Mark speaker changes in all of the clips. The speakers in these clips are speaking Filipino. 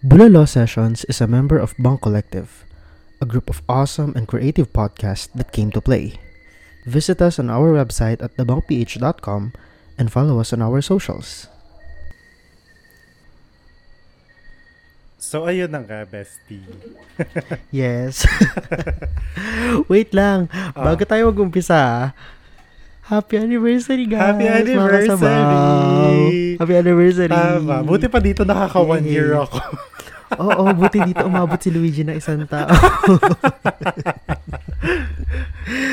Speaker 1: Bulalo Sessions is a member of Bunk Collective, a group of awesome and creative podcasts that came to play. Visit us on our website at thebunkph.com and follow us on our socials.
Speaker 2: So, ayun na nga, bestie.
Speaker 1: Yes. Wait lang. Bago tayo mag-umpisa, ah, Happy anniversary, guys!
Speaker 2: Happy anniversary!
Speaker 1: Happy anniversary!
Speaker 2: Tama. Buti pa dito nakaka one
Speaker 1: Yay.
Speaker 2: year ako.
Speaker 1: Oo, buti dito umabot si Luigi ng isang tao.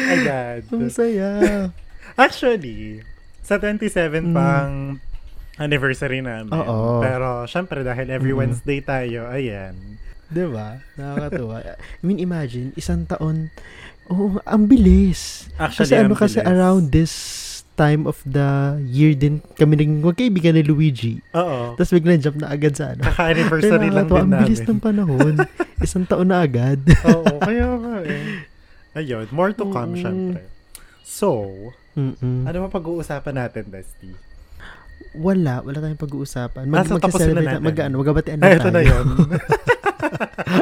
Speaker 2: Ayan.
Speaker 1: Ang saya.
Speaker 2: Actually, sa 27
Speaker 1: Mm.
Speaker 2: pang anniversary namin.
Speaker 1: Oo.
Speaker 2: Pero, syempre, dahil every
Speaker 1: Mm.
Speaker 2: Wednesday tayo, ayan.
Speaker 1: Diba? Nakakatuwa. I mean, imagine, isang taon, oh, ang bilis.
Speaker 2: Actually,
Speaker 1: Kasi ano kasi around this time of the year din kami naging magkaibigan ni Luigi.
Speaker 2: Oo.
Speaker 1: Tapos biglang jump na agad sa ano.
Speaker 2: Kaka-anniversary lang din
Speaker 1: Ang
Speaker 2: namin.
Speaker 1: bilis ng panahon. Isang taon na agad.
Speaker 2: Oo, kaya nga eh. Ayun, more to come,
Speaker 1: Mm.
Speaker 2: syempre. So,
Speaker 1: Mm-mm.
Speaker 2: ano ba pag-uusapan natin, Bestie?
Speaker 1: Wala, wala tayong pag-uusapan.
Speaker 2: Ah, so tapusin na.
Speaker 1: Mag, ano, magabatian na
Speaker 2: Ay, ito
Speaker 1: tayo.
Speaker 2: na yun.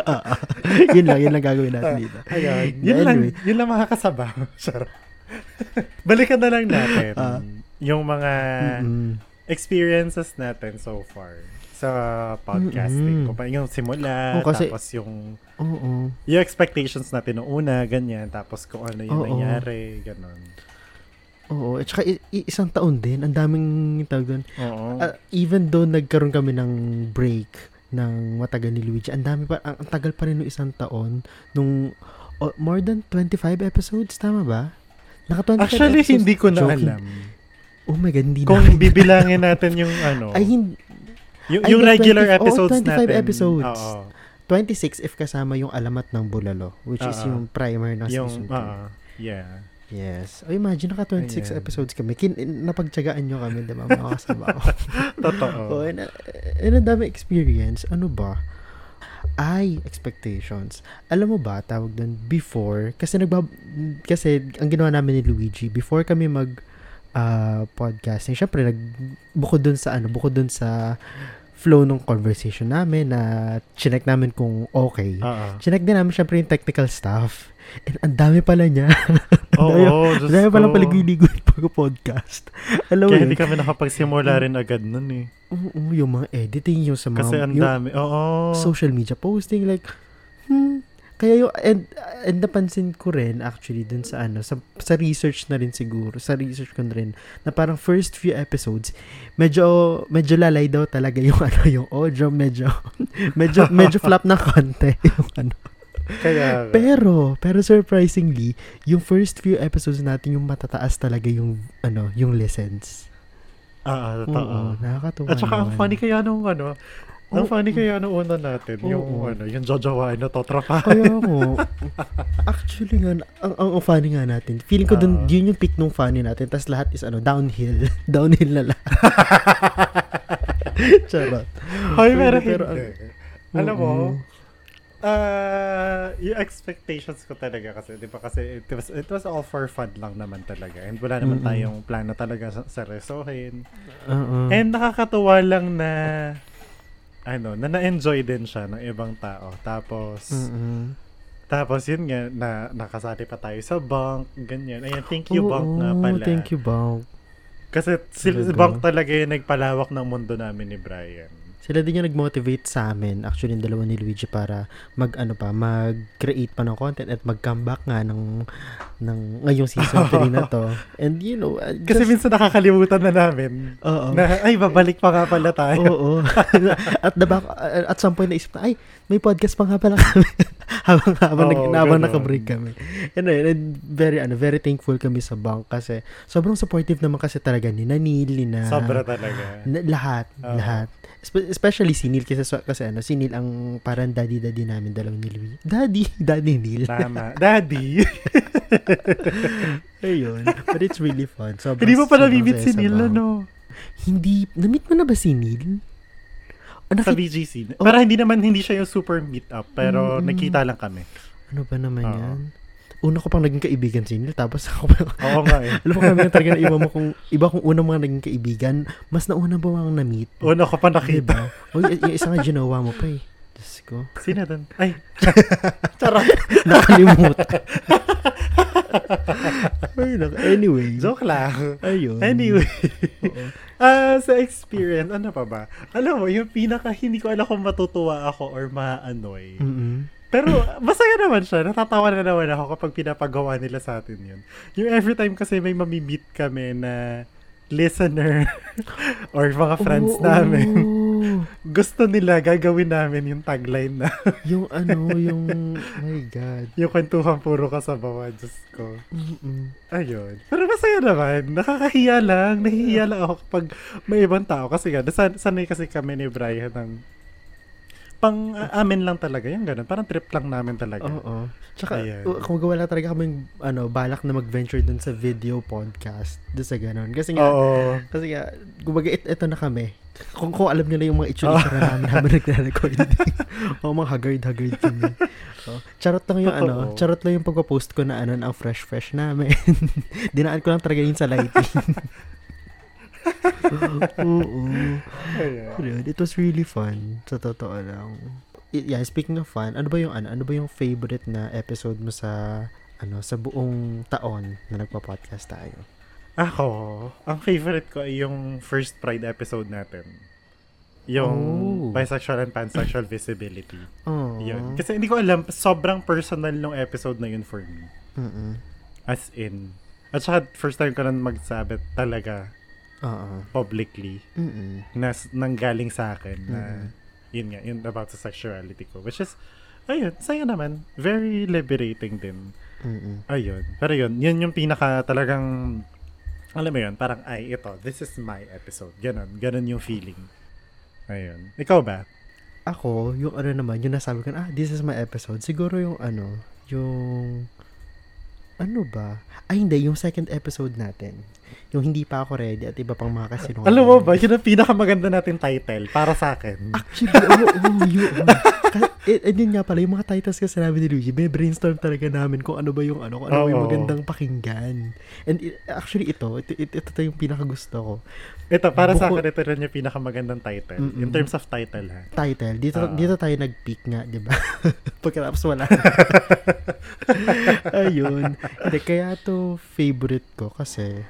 Speaker 1: Oo. yun lang, yun lang gagawin natin dito.
Speaker 2: Ayun. Yun lang,
Speaker 1: Anyway.
Speaker 2: yun lang makakasabaw. Charot. Balikan na lang natin
Speaker 1: Ah.
Speaker 2: yung mga
Speaker 1: Mm-mm.
Speaker 2: experiences natin so far sa podcasting.
Speaker 1: Mm-mm.
Speaker 2: Kung yung simula,
Speaker 1: Oo, kasi-
Speaker 2: tapos yung
Speaker 1: Oo.
Speaker 2: yung expectations natin noong una, ganyan. Tapos kung ano yung
Speaker 1: Oo.
Speaker 2: nangyari, ganon.
Speaker 1: Oo. At saka isang taon din. Ang daming tawag doon.
Speaker 2: Oo.
Speaker 1: Ah, even though nagkaroon kami ng break ng matagal ni Luigi, ang dami pa, ang, ang tagal pa rin ng isang taon nung oh, more than 25 episodes, tama ba? Naka 25
Speaker 2: Actually,
Speaker 1: episodes.
Speaker 2: hindi ko na
Speaker 1: Joking.
Speaker 2: alam.
Speaker 1: Oh my God, hindi
Speaker 2: Kung
Speaker 1: namin-
Speaker 2: bibilangin natin yung ano,
Speaker 1: Ay, hindi.
Speaker 2: yung, yung regular
Speaker 1: 20 oh,
Speaker 2: episodes
Speaker 1: 25
Speaker 2: natin.
Speaker 1: episodes.
Speaker 2: Oo.
Speaker 1: 26 if kasama yung alamat ng Bulalo, which is
Speaker 2: Oo.
Speaker 1: yung primer ng
Speaker 2: Yung,
Speaker 1: season 2.
Speaker 2: oo. yeah.
Speaker 1: Yes. O imagine, naka 26
Speaker 2: Ayan.
Speaker 1: episodes kami. Kin napagtsagaan nyo kami, di ba? Mga kasama ko.
Speaker 2: Totoo.
Speaker 1: Oo, and, uh, and ang dami experience. Ano ba? Ay, expectations. Alam mo ba, tawag doon, before, kasi nagbab... Kasi, ang ginawa namin ni Luigi, before kami mag ah, podcasting, syempre, nag, bukod doon sa, ano, bukod doon sa flow ng conversation namin na chinek namin kung okay.
Speaker 2: Oo.
Speaker 1: Chinek din namin syempre yung technical stuff. And ang dami pala niya.
Speaker 2: Oo, Diyos
Speaker 1: Ang dami palang paligoy-ligoy pag-podcast. Alam
Speaker 2: Kaya hindi kami nakapagsimula rin agad nun eh.
Speaker 1: Oo, yung mga editing, yung sa mga
Speaker 2: Kasi ang dami. Oo.
Speaker 1: social media posting, like, hmm, kaya yung, and, and napansin ko rin, actually, dun sa ano, sa, sa research na rin siguro, sa research ko na rin, na parang first few episodes, medyo, medyo lalay daw talaga yung ano, yung audio, medyo, medyo, medyo flap na konti, yung ano.
Speaker 2: Kaya,
Speaker 1: Pero, pero surprisingly, yung first few episodes natin, yung matataas talaga yung, ano, yung listens.
Speaker 2: ah, totoo.
Speaker 1: Oo, nakakatuwa
Speaker 2: At saka ang
Speaker 1: naman.
Speaker 2: funny kaya nung ano, ang
Speaker 1: Oo.
Speaker 2: funny kaya nung una natin, yung
Speaker 1: Oo.
Speaker 2: ano, yung jojowain na totrapahan.
Speaker 1: Kaya mo, actually nga, ang, ang, ang funny nga natin, feeling ko dun,
Speaker 2: Ah.
Speaker 1: yun yung peak nung funny natin, tas lahat is ano, downhill. downhill na lahat. Charot.
Speaker 2: Hoy, pero,
Speaker 1: Pero,
Speaker 2: hindi. Alam mo, Ah yung expectations ko talaga kasi, di ba kasi it was, it was all for fun lang naman talaga. And wala naman
Speaker 1: Mm-mm.
Speaker 2: tayong plano talaga sa, sa resohin.
Speaker 1: Oo.
Speaker 2: And nakakatuwa lang na ano, na na-enjoy din siya ng ibang tao. Tapos,
Speaker 1: Mm-mm.
Speaker 2: tapos yun nga, na, nakasali pa tayo sa bunk, ganyan. Ayan, thank you,
Speaker 1: Oo,
Speaker 2: bunk nga pala.
Speaker 1: Thank you, Bunk.
Speaker 2: Kasi si bunk talaga yung nagpalawak ng mundo namin ni Brian.
Speaker 1: Sila din yung nag-motivate sa amin, actually, yung dalawa ni Luigi, para mag, ano pa, mag-create pa ng content at mag-comeback nga ng, ng ngayong season 3 na to. And, you know, uh,
Speaker 2: Kasi
Speaker 1: just-
Speaker 2: minsan nakakalimutan na namin
Speaker 1: Oo.
Speaker 2: na, ay, babalik pa nga pala tayo.
Speaker 1: Oo. at the back, at some point naisip na, ay, may podcast pa nga pala kami. habang habang, nag,
Speaker 2: Oo,
Speaker 1: habang naka-break kami. And, uh, and very, ano, very thankful kami sa bank kasi sobrang supportive naman kasi talaga ni Nanil, ni na,
Speaker 2: Sobra talaga.
Speaker 1: na- lahat,
Speaker 2: Oo.
Speaker 1: lahat. Espe- Especially si Neil kasi, kasi ano, si Neil ang parang daddy-daddy namin, dalawang ni Louie. Daddy, daddy Neil.
Speaker 2: Tama. Daddy.
Speaker 1: Ayun. But it's really fun. Sobrang,
Speaker 2: Hindi mo pa namimit si
Speaker 1: sa
Speaker 2: Neil, ano?
Speaker 1: Hindi, namit mo na ba si Neil? O,
Speaker 2: Sa
Speaker 1: nakita,
Speaker 2: BGC.
Speaker 1: Oh.
Speaker 2: Pero hindi naman, hindi siya yung super meet up. Pero
Speaker 1: Mm-mm.
Speaker 2: nagkita lang kami.
Speaker 1: ano ba naman
Speaker 2: Oo.
Speaker 1: yan? Una ko pang naging kaibigan si Neil, tapos ako pa,
Speaker 2: Oo nga eh.
Speaker 1: alam mo kami talaga na iba mo kung, iba kung una mga naging kaibigan, mas nauna ba mga na-meet?
Speaker 2: Una ko pa nakita.
Speaker 1: Diba? O, y- yung isa nga ginawa mo pa eh. Diyos ko.
Speaker 2: Sino doon? Ay. Charot.
Speaker 1: Nakalimutan. Ay, nak- anyway.
Speaker 2: Joke lang.
Speaker 1: Ayun.
Speaker 2: Anyway. Ah, sa experience, ano pa ba? Alam mo, yung pinaka hindi ko alam kung matutuwa ako or ma-annoy.
Speaker 1: Mm-mm.
Speaker 2: Pero masaya naman siya. Natatawa na naman ako kapag pinapagawa nila sa atin yun. Yung every time kasi may mamimit kami na listener or mga friends
Speaker 1: Oo,
Speaker 2: namin.
Speaker 1: oo.
Speaker 2: Gusto nila gagawin namin yung tagline na
Speaker 1: yung ano, yung, my God.
Speaker 2: yung kwentuhan puro kasabawa. Diyos ko.
Speaker 1: Mm-mm.
Speaker 2: Ayun. Pero masaya naman. Nakakahiya lang. Nahihiya lang ako kapag may ibang tao. Kasi nga, san- sanay kasi kami ni Brian ng pang a- amin lang talaga. Yung ganun. Parang trip lang namin talaga.
Speaker 1: Oo. Tsaka,
Speaker 2: Ayan.
Speaker 1: uh, kung wala talaga kaming, ano, balak na mag-venture dun sa video podcast. Doon sa ganun. Kasi nga,
Speaker 2: Oo.
Speaker 1: kasi nga, kumbaga, it, ito na kami. Kung, kung alam nyo na yung mga itsura namin habang nagre-record. Oo, mga haggard-haggard kami. Oh, charot lang yung ano,
Speaker 2: Totoo.
Speaker 1: charot lang yung pagpa-post ko na ano, ang fresh-fresh namin. Dinaan ko lang talaga yun sa lighting. Oo.
Speaker 2: Ayan.
Speaker 1: Pero yun, it was really fun. Sa totoo lang. Yeah, speaking of fun, ano ba yung ano, ano ba yung favorite na episode mo sa ano, sa buong taon na nagpa-podcast tayo?
Speaker 2: Ako, ang favorite ko ay yung first Pride episode natin. Yung
Speaker 1: Oh.
Speaker 2: bisexual and pansexual visibility.
Speaker 1: Oh.
Speaker 2: Yun. Kasi hindi ko alam, sobrang personal nung episode na yun for me.
Speaker 1: Mm.
Speaker 2: As in. At saka, first time ko na magsabi talaga
Speaker 1: Oo.
Speaker 2: publicly
Speaker 1: Mm.
Speaker 2: na nanggaling sa akin na
Speaker 1: Mm.
Speaker 2: yun nga, yun about sa sexuality ko. Which is, ayun, saya naman. Very liberating din.
Speaker 1: Mm.
Speaker 2: Ayun. Pero yun, yun yung pinaka talagang, alam mo yun, parang, ay, ito, this is my episode. Ganon, ganon yung feeling. Ayun. Ikaw ba?
Speaker 1: Ako, yung ano naman, yung nasabi ko, ah, this is my episode. Siguro yung ano, yung ano ba? Ay, hindi. Yung second episode natin. Yung hindi pa ako ready at iba pang mga kasinungaling.
Speaker 2: Alam mo ba, yun ang pinakamaganda nating title para sa akin.
Speaker 1: Actually, oo, oo, yun. Ka- eh, yun nga pala, yung mga titles kasi namin ni Luigi, may brainstorm talaga namin kung ano ba yung ano, kung ano ba yung magandang pakinggan. And it- actually, ito, ito, ito, ito, ito yung pinakagusto ko.
Speaker 2: Ito, para sa
Speaker 1: Bukod-
Speaker 2: akin, ito rin yung pinakamagandang title.
Speaker 1: Mm-mm.
Speaker 2: In terms of title, ha?
Speaker 1: Title, dito,
Speaker 2: Ah.
Speaker 1: dito tayo nag-peak nga, di ba? Pagkatapos wala. Ayun. Hindi, kaya to favorite ko kasi,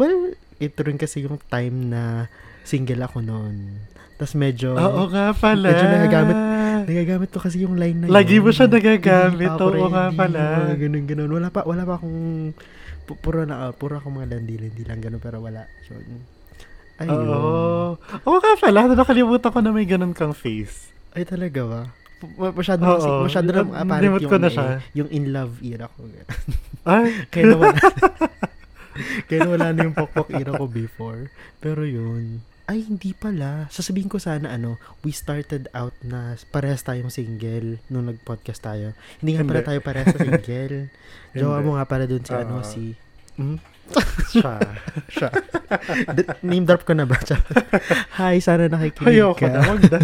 Speaker 1: well, ito rin kasi yung time na single ako noon. Tapos medyo,
Speaker 2: Oo nga pala.
Speaker 1: Medyo nagagamit nagagamit ko kasi yung line na yun.
Speaker 2: Lagi mo siya nagagamit. Oo nga pala.
Speaker 1: Ganun, ganun. Wala pa, wala pa akong, pu- puro na, puro ako mga landi-landi lang ganun, pero wala. Yun. Ayun.
Speaker 2: Oo. Oo nga pala. Nakalimutan ko na may ganun kang face.
Speaker 1: Ay, talaga ba? Ma- Masyado,
Speaker 2: Oo.
Speaker 1: kasi, masyado na apparent yung,
Speaker 2: na
Speaker 1: ano
Speaker 2: siya.
Speaker 1: eh, yung in love era ko.
Speaker 2: Ay.
Speaker 1: Kaya nawala, kaya nawala na yung pokpok era ko before. Pero yun, ay hindi pala. Sasabihin ko sana ano, we started out na parehas tayong single nung nag-podcast tayo. Hindi nga pala tayo parehas sa single. Jowa mo nga pala dun si ano,
Speaker 2: Oo.
Speaker 1: si... Hmm?
Speaker 2: Siya.
Speaker 1: Siya. D- name drop ko na ba? Hi, sana nakikinig
Speaker 2: Ayoko
Speaker 1: ka.
Speaker 2: na. Wag na.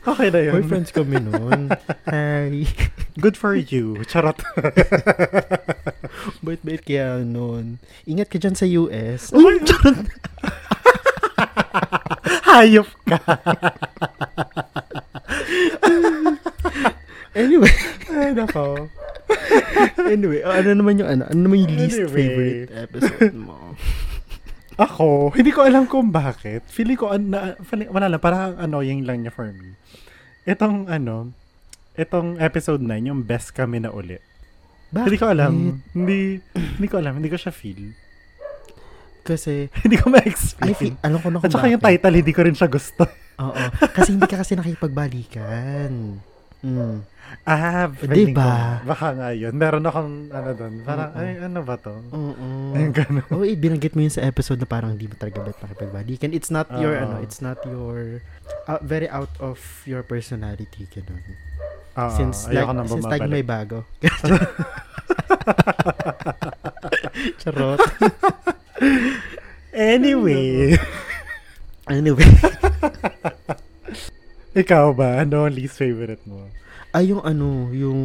Speaker 2: Okay na yun.
Speaker 1: Boyfriends kami noon. Hi.
Speaker 2: Good for you. Charot.
Speaker 1: Bait-bait kaya noon. Ingat ka dyan sa US.
Speaker 2: Uy, Hayop ka.
Speaker 1: Anyway,
Speaker 2: Ay, nako.
Speaker 1: anyway, oh, ano naman yung ano? Ano naman yung least
Speaker 2: Anyway.
Speaker 1: favorite episode mo?
Speaker 2: Ako, hindi ko alam kung bakit. Feeling ko, an- na, feeling, wala lang, parang annoying lang niya for me. Itong, ano, itong episode 9, yung best kami na uli.
Speaker 1: Bakit?
Speaker 2: Hindi ko alam. Hindi, hindi ko alam. Hindi ko siya feel.
Speaker 1: Kasi,
Speaker 2: hindi ko
Speaker 1: I
Speaker 2: ma-explain.
Speaker 1: think, alam ko na
Speaker 2: At
Speaker 1: kung
Speaker 2: saka yung
Speaker 1: bakit.
Speaker 2: title, hindi ko rin siya gusto.
Speaker 1: Oo. Kasi hindi ka kasi nakipagbalikan. Mm.
Speaker 2: Ah, feeling ko. Baka nga yun. Meron akong, ano doon, parang,
Speaker 1: Oo.
Speaker 2: ay, ano ba to?
Speaker 1: Oo.
Speaker 2: Ayun, gano'n.
Speaker 1: Oo, eh, binanggit mo yun sa episode na parang hindi mo talaga bet nakipagbalikan. It's not your,
Speaker 2: Oo.
Speaker 1: ano, it's not your, uh, very out of your personality, ganun.
Speaker 2: Oo,
Speaker 1: since,
Speaker 2: ayoko
Speaker 1: like, since lagi may bago. Charot.
Speaker 2: Anyway,
Speaker 1: Anyway.
Speaker 2: ikaw ba? Ano ang least favorite mo?
Speaker 1: Ay, yung ano, yung,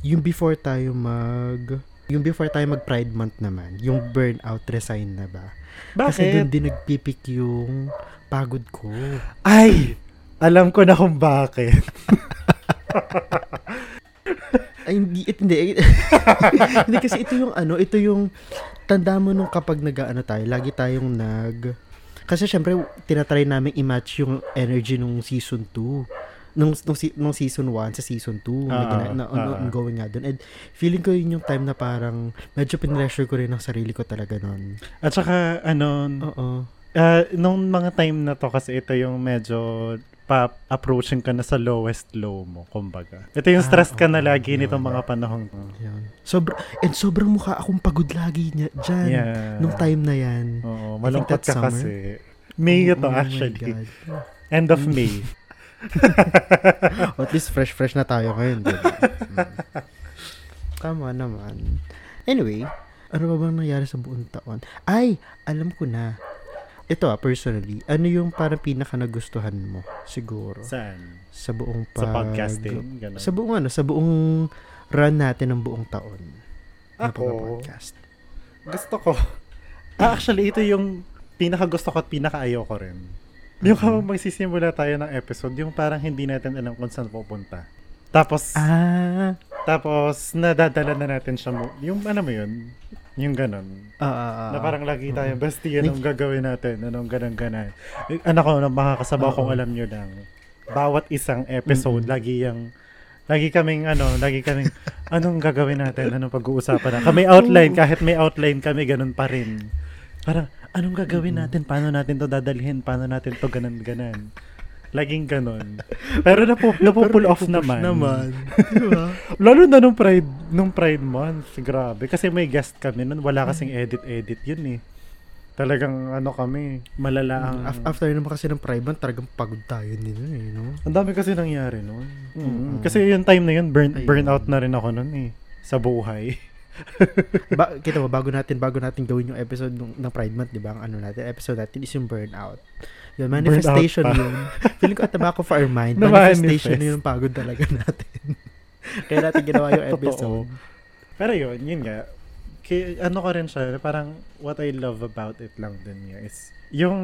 Speaker 1: yung before tayo mag, yung before tayo mag Pride Month naman, yung burnout resign na ba? Kasi doon
Speaker 2: Bakit?
Speaker 1: din nagpipik yung pagod ko.
Speaker 2: Ay! Alam ko na kung bakit.
Speaker 1: Ay, hindi, it, hindi. hindi kasi ito yung ano, ito yung tanda mo nung kapag nag-ano tayo, lagi tayong nag kasi syempre tinatry namin i-match yung energy nung season 2 nung nung, nung season 1 sa season 2 na,
Speaker 2: Ah,
Speaker 1: gina- na
Speaker 2: ah.
Speaker 1: ongoing nga doon. And feeling ko yun yung time na parang medyo pinressure ko rin ang sarili ko talaga noon.
Speaker 2: At saka, ano,
Speaker 1: Oo.
Speaker 2: ah, nung mga time na to kasi ito yung medyo pa-approaching ka na sa lowest low mo, kumbaga. Ito yung
Speaker 1: Ah,
Speaker 2: stress ka na lagi
Speaker 1: yun.
Speaker 2: nitong mga panahon to.
Speaker 1: Yun. Sobra, and sobrang mukha akong pagod lagi niya dyan.
Speaker 2: Yeah.
Speaker 1: Nung time na yan.
Speaker 2: Oo, malungkot ka
Speaker 1: summer.
Speaker 2: kasi. May ito
Speaker 1: Oh, oh my
Speaker 2: actually. End of May.
Speaker 1: At least fresh-fresh na tayo ngayon. diba? Mm. Tama naman. Anyway, ano ba bang nangyari sa buong taon? Ay, alam ko na. Ito ah, personally, ano yung parang pinaka nagustuhan mo? Siguro.
Speaker 2: Saan?
Speaker 1: Sa buong
Speaker 2: Sa
Speaker 1: pag...
Speaker 2: podcasting? Ganun.
Speaker 1: Sa buong ano, sa buong run natin ng buong taon. Na
Speaker 2: Ako?
Speaker 1: podcast.
Speaker 2: Gusto ko. Ah, actually, ito yung pinaka gusto ko at pinaka ayaw ko rin. Yung kapag magsisimula tayo ng episode, yung parang hindi natin alam kung saan pupunta. Tapos,
Speaker 1: Ah,
Speaker 2: tapos nadadala na natin siya mo. Yung ano mo yun? Yung ganon.
Speaker 1: ah, ah, ah.
Speaker 2: na parang lagi tayo,
Speaker 1: Oo.
Speaker 2: bestie, anong gagawin natin? Anong ganon ganon. Anak ko, na makakasabaw
Speaker 1: Oo.
Speaker 2: kung alam nyo lang. Bawat isang episode,
Speaker 1: Mm-mm.
Speaker 2: lagi yung Lagi kaming ano, lagi kaming anong gagawin natin, anong pag-uusapan na. Kami outline, kahit may outline kami, ganun pa rin. Parang, anong gagawin natin? Paano natin to dadalhin? Paano natin to ganan ganan? Laging ganun. Pero napu, napupull off naman.
Speaker 1: naman. diba?
Speaker 2: Lalo na nung Pride, nung Pride month, grabe. Kasi may guest kami nun, wala kasing edit-edit yun eh. Talagang ano kami, malala ang...
Speaker 1: Af- After naman kasi ng private, talagang pagod tayo nila eh, no?
Speaker 2: ang dami kasi nangyari nun.
Speaker 1: Mm-mm.
Speaker 2: Kasi yung time na yun, burn,
Speaker 1: Ayun.
Speaker 2: burnout na rin ako nun eh. Sa buhay.
Speaker 1: ba, kita mo, bago natin, bago natin gawin yung episode ng, ng Pride Month, di ba? Ang ano natin, episode natin is yung burnout. Yun, manifestation
Speaker 2: Burnout
Speaker 1: yun. Feeling ko at the back of our mind, manifestation
Speaker 2: manifest.
Speaker 1: yun yung pagod talaga natin. Kaya natin ginawa yung episode.
Speaker 2: Pero yun, yun nga. Kay, ano ko rin siya, parang what I love about it lang din niya is yung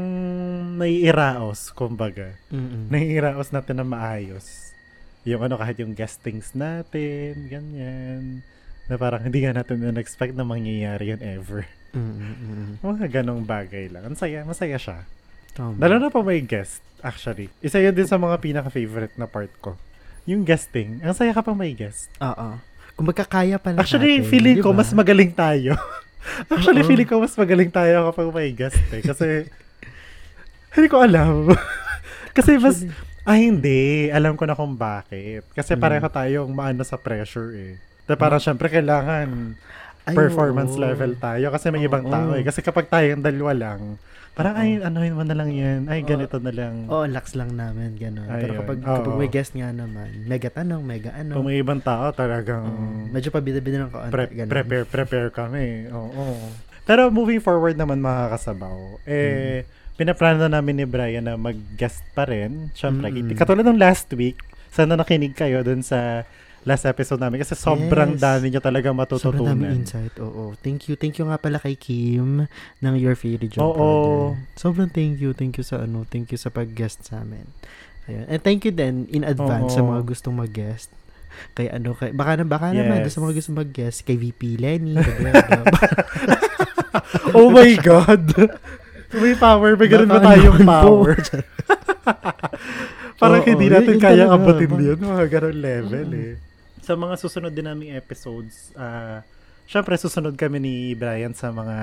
Speaker 2: naiiraos, kumbaga.
Speaker 1: Mm-mm.
Speaker 2: Naiiraos natin na maayos. Yung ano, kahit yung guestings natin, ganyan. Na parang hindi nga natin na-expect na mangyayari yun ever.
Speaker 1: Mm-mm.
Speaker 2: Mga ganong bagay lang. Ang saya, masaya siya.
Speaker 1: Tama.
Speaker 2: Lalo na pa may guest, actually. Isa yun din sa mga pinaka-favorite na part ko. Yung guesting. Ang saya kapag may guest.
Speaker 1: Oo. Kung magkakaya pala
Speaker 2: Actually,
Speaker 1: natin,
Speaker 2: feeling
Speaker 1: di
Speaker 2: ko mas magaling tayo. Actually,
Speaker 1: Oo.
Speaker 2: feeling ko mas magaling tayo kapag may guest eh. Kasi, hindi ko alam. Kasi mas,
Speaker 1: Actually,
Speaker 2: ah hindi, alam ko na kung bakit. Kasi
Speaker 1: Mm.
Speaker 2: pareho tayong maano sa pressure eh. Na parang syempre kailangan
Speaker 1: ay,
Speaker 2: performance
Speaker 1: oo.
Speaker 2: level tayo kasi may ibang
Speaker 1: Oo.
Speaker 2: tao eh. Kasi kapag tayong dalawa lang, parang ay, ano mo na lang yan. Ay, ganito na lang.
Speaker 1: Oo, lax lang namin, gano'n. Pero
Speaker 2: Ayun.
Speaker 1: kapag,
Speaker 2: Oo.
Speaker 1: kapag may guest nga naman, mega tanong, mega ano.
Speaker 2: Kung may ibang tao, talagang
Speaker 1: Oo. medyo pabida-bida ng kaunti.
Speaker 2: pre-
Speaker 1: ganun.
Speaker 2: prepare, prepare kami. Oo. Pero moving forward naman mga kasabaw, eh, pinaplano na namin ni Brian na mag-guest pa rin. Siyempre,
Speaker 1: Mm-mm.
Speaker 2: katulad ng last week, sana nakinig kayo dun sa last episode namin kasi sobrang
Speaker 1: Yes.
Speaker 2: dami nyo talaga
Speaker 1: Sobrang
Speaker 2: matututunan.
Speaker 1: daming insight, oo. Thank you. Thank you nga pala kay Kim ng Your Fairy Job
Speaker 2: Oo.
Speaker 1: Brother. Sobrang thank you. Thank you sa ano. Thank you sa pag-guest sa amin. Ayun. And thank you din in advance sa
Speaker 2: Oo.
Speaker 1: mga gustong mag-guest. Kay ano, kay, baka, na, baka naman
Speaker 2: Yes.
Speaker 1: sa mga gustong mag-guest, kay VP Lenny,
Speaker 2: oh my God! may power. May ganun ba tayong
Speaker 1: naman po.
Speaker 2: power? Parang
Speaker 1: Oo,
Speaker 2: hindi
Speaker 1: yun-
Speaker 2: natin
Speaker 1: yun
Speaker 2: kaya abutin yun. Mga ganun level eh. Sa mga susunod din naming episodes, ah syempre susunod kami ni Brian sa mga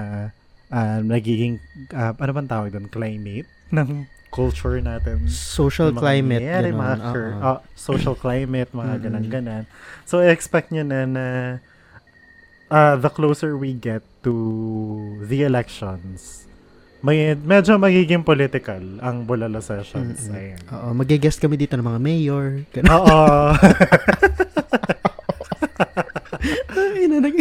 Speaker 2: ah, nagiging, ah, ano bang tawag doon? Climate ng culture natin.
Speaker 1: Social
Speaker 2: mga
Speaker 1: climate.
Speaker 2: nangyayari,
Speaker 1: Ganun.
Speaker 2: mga cur- ah, social climate, mga
Speaker 1: Mm-mm.
Speaker 2: ganan-ganan. So, expect nyo na na ah, the closer we get to the elections, may, medyo magiging political ang Bulalo Sessions.
Speaker 1: Mm-mm.
Speaker 2: Ayan.
Speaker 1: Oo, mag-guest kami dito ng mga mayor.
Speaker 2: Oo.
Speaker 1: Ay, na, nag,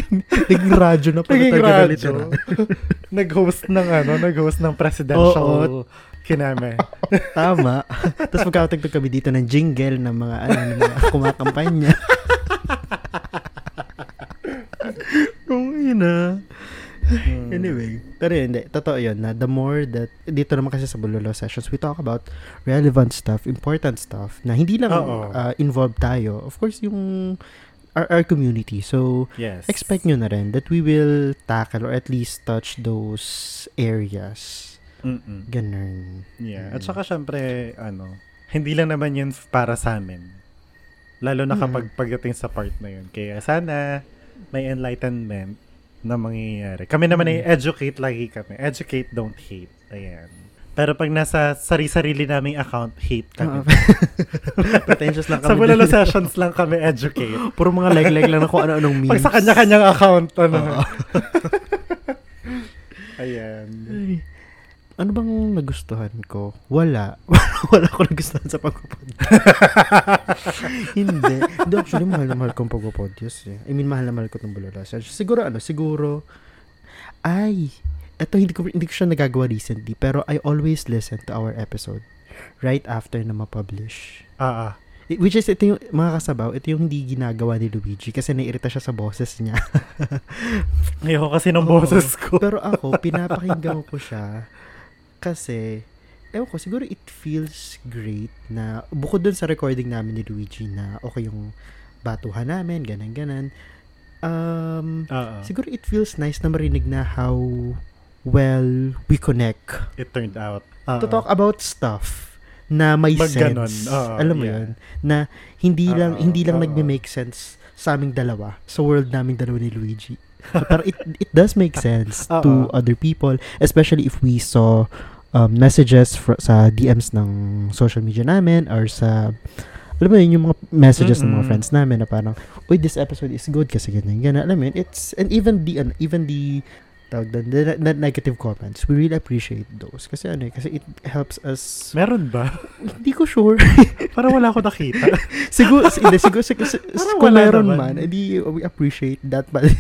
Speaker 1: naging radyo na pala
Speaker 2: Naging
Speaker 1: talaga na
Speaker 2: radyo.
Speaker 1: literal.
Speaker 2: nag-host ng ano, nag-host ng presidential kiname.
Speaker 1: Tama. Tapos magkakatagtog kami dito ng jingle ng mga ano ng mga kumakampanya. Kung ina.
Speaker 2: Mm.
Speaker 1: Anyway, pero yun, hindi. Totoo yun na the more that, dito naman kasi sa Bulolo sessions, we talk about relevant stuff, important stuff, na hindi lang uh, involved tayo. Of course, yung our, our community. So,
Speaker 2: Yes.
Speaker 1: expect nyo na rin that we will tackle or at least touch those areas.
Speaker 2: Mm-mm.
Speaker 1: Ganun.
Speaker 2: Yeah.
Speaker 1: Mm.
Speaker 2: At saka syempre, ano, hindi lang naman yun para sa amin. Lalo na
Speaker 1: Mm.
Speaker 2: kapag pagdating sa part na yun. Kaya sana may enlightenment na mangyayari. Kami naman ay
Speaker 1: Mm.
Speaker 2: educate lagi kami. Educate, don't hate. Ayan. Pero pag nasa sari-sarili naming account, hate kami.
Speaker 1: Pretentious lang kami.
Speaker 2: sa Bulalo sessions lang kami educate.
Speaker 1: Puro mga like-like lang na kung ano-anong memes.
Speaker 2: Pag sa kanya-kanyang account, ano. Ayan.
Speaker 1: Ay, ano bang nagustuhan ko? Wala. Wala ko nagustuhan sa pagpapodcast. Hindi. Hindi, actually, mahal na mahal ko ang pagpapodcast eh. I mean, mahal na mahal ko itong bulala. Siguro, ano, siguro, ay, eto hindi ko, hindi ko siya nagagawa recently, pero I always listen to our episode right after na ma-publish.
Speaker 2: Ah, ah.
Speaker 1: Which is, ito yung, mga kasabaw, ito yung hindi ginagawa ni Luigi kasi naiirita siya sa boses niya.
Speaker 2: Ayoko kasi ng
Speaker 1: Oo.
Speaker 2: boses ko.
Speaker 1: Pero ako, pinapakinggan ko siya kasi, ewan ko, siguro it feels great na, bukod dun sa recording namin ni Luigi na okay yung batuhan namin, ganan-ganan, um,
Speaker 2: ah.
Speaker 1: siguro it feels nice na marinig na how well we connect
Speaker 2: It turned out. Ah,
Speaker 1: to
Speaker 2: ah.
Speaker 1: talk about stuff na may
Speaker 2: Mag
Speaker 1: sense.
Speaker 2: oo,
Speaker 1: Alam mo
Speaker 2: yeah.
Speaker 1: yun? Na hindi lang
Speaker 2: Oo,
Speaker 1: hindi lang
Speaker 2: oo.
Speaker 1: nagme-make sense sa aming dalawa, sa world naming dalawa ni Luigi. Pero it it does make sense to
Speaker 2: Oo.
Speaker 1: other people, especially if we saw um, messages fr- sa DMs ng social media namin or sa alam mo yun, yung mga messages ng mga
Speaker 2: Mm-mm.
Speaker 1: friends namin na parang, uy, this episode is good kasi ganyan, ganyan. Alam mo yun, it's, and even the, ano, even the, tawag doon, the, the negative comments, we really appreciate those. Kasi ano eh, kasi it helps us,
Speaker 2: Meron ba?
Speaker 1: hindi ko sure.
Speaker 2: Parang wala ako nakita.
Speaker 1: siguro, hindi, siguro, siguro, siguro kung meron
Speaker 2: naman.
Speaker 1: man, edi we appreciate that pa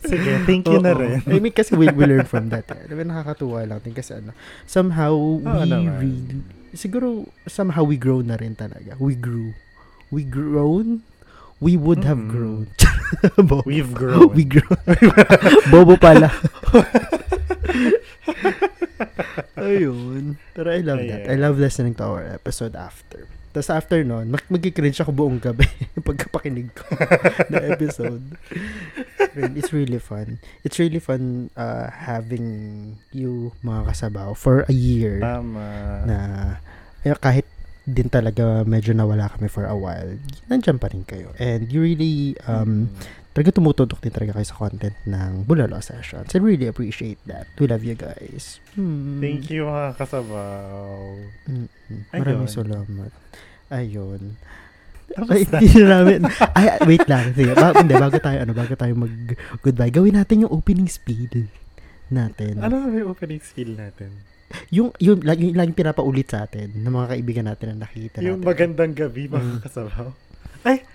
Speaker 2: Sige, thank you na
Speaker 1: Oo.
Speaker 2: rin.
Speaker 1: I mean, kasi we, we learn from that. Eh. Alam mo, nakakatuwa lang din kasi ano, somehow we
Speaker 2: naman.
Speaker 1: really, siguro, somehow we grow na rin talaga. We grew. We grown. We would have
Speaker 2: Mm.
Speaker 1: grown.
Speaker 2: We've grown.
Speaker 1: we grew. Bobo pala. Ayun. Pero I love that. I love listening to our episode after. Tapos after nun, mag mag-cringe ako buong gabi pagkapakinig ko na episode. It's really fun. It's really fun uh, having you mga kasabaw for a year
Speaker 2: Tama.
Speaker 1: na eh, kahit din talaga medyo nawala kami for a while, nandiyan pa rin kayo. And you really, um, talaga tumututok din talaga kayo sa content ng Bulalo Sessions. I really appreciate that. We love you guys. Hmm.
Speaker 2: Thank you mga kasabaw.
Speaker 1: Mm-mm. Maraming salamat. Ayun. Ay, hindi na namin. Ay, wait lang. Sige, ba, hindi, bago tayo, ano, bago tayo mag goodbye, gawin natin yung opening spiel natin.
Speaker 2: Ano ba yung opening skill natin?
Speaker 1: Yung, yung, lagi, laging pinapaulit sa atin ng mga kaibigan natin na nakikita
Speaker 2: Yung
Speaker 1: natin.
Speaker 2: magandang gabi mga
Speaker 1: Mm.
Speaker 2: kasabaw.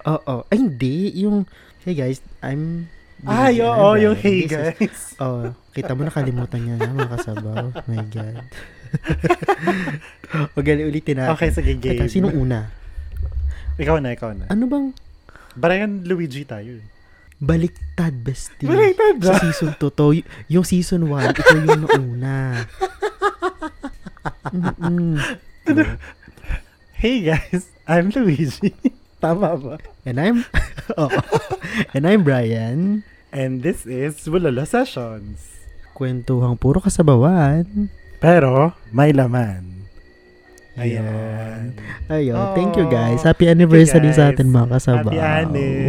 Speaker 1: Oo. Ay, hindi. Yung, hey guys, I'm...
Speaker 2: Ay, oo,
Speaker 1: Brian.
Speaker 2: yung hey
Speaker 1: This is-
Speaker 2: guys.
Speaker 1: Oh, kita mo nakalimutan niya na mga kasabaw. My God. Huwag ganun ulitin natin.
Speaker 2: Okay, sige, game.
Speaker 1: Teka, sinong una?
Speaker 2: Ikaw na, ikaw na.
Speaker 1: Ano bang
Speaker 2: Brian Luigi tayo. eh.
Speaker 1: baliktad, bestie?
Speaker 2: Baliktad
Speaker 1: Sa
Speaker 2: ba?
Speaker 1: season 2 to. Y- yung season 1, ito yung nauna.
Speaker 2: Hey guys, I'm Luigi. Tama ba?
Speaker 1: And I'm, oh, and I'm Brian.
Speaker 2: And this is Bulalo Sessions.
Speaker 1: Kwentuhang puro kasabawan.
Speaker 2: Pero, may laman.
Speaker 1: Ayan.
Speaker 2: Ayan.
Speaker 1: Ayun, thank you guys. Happy anniversary sa
Speaker 2: guys.
Speaker 1: atin mga kasabaw.
Speaker 2: Happy Aniv.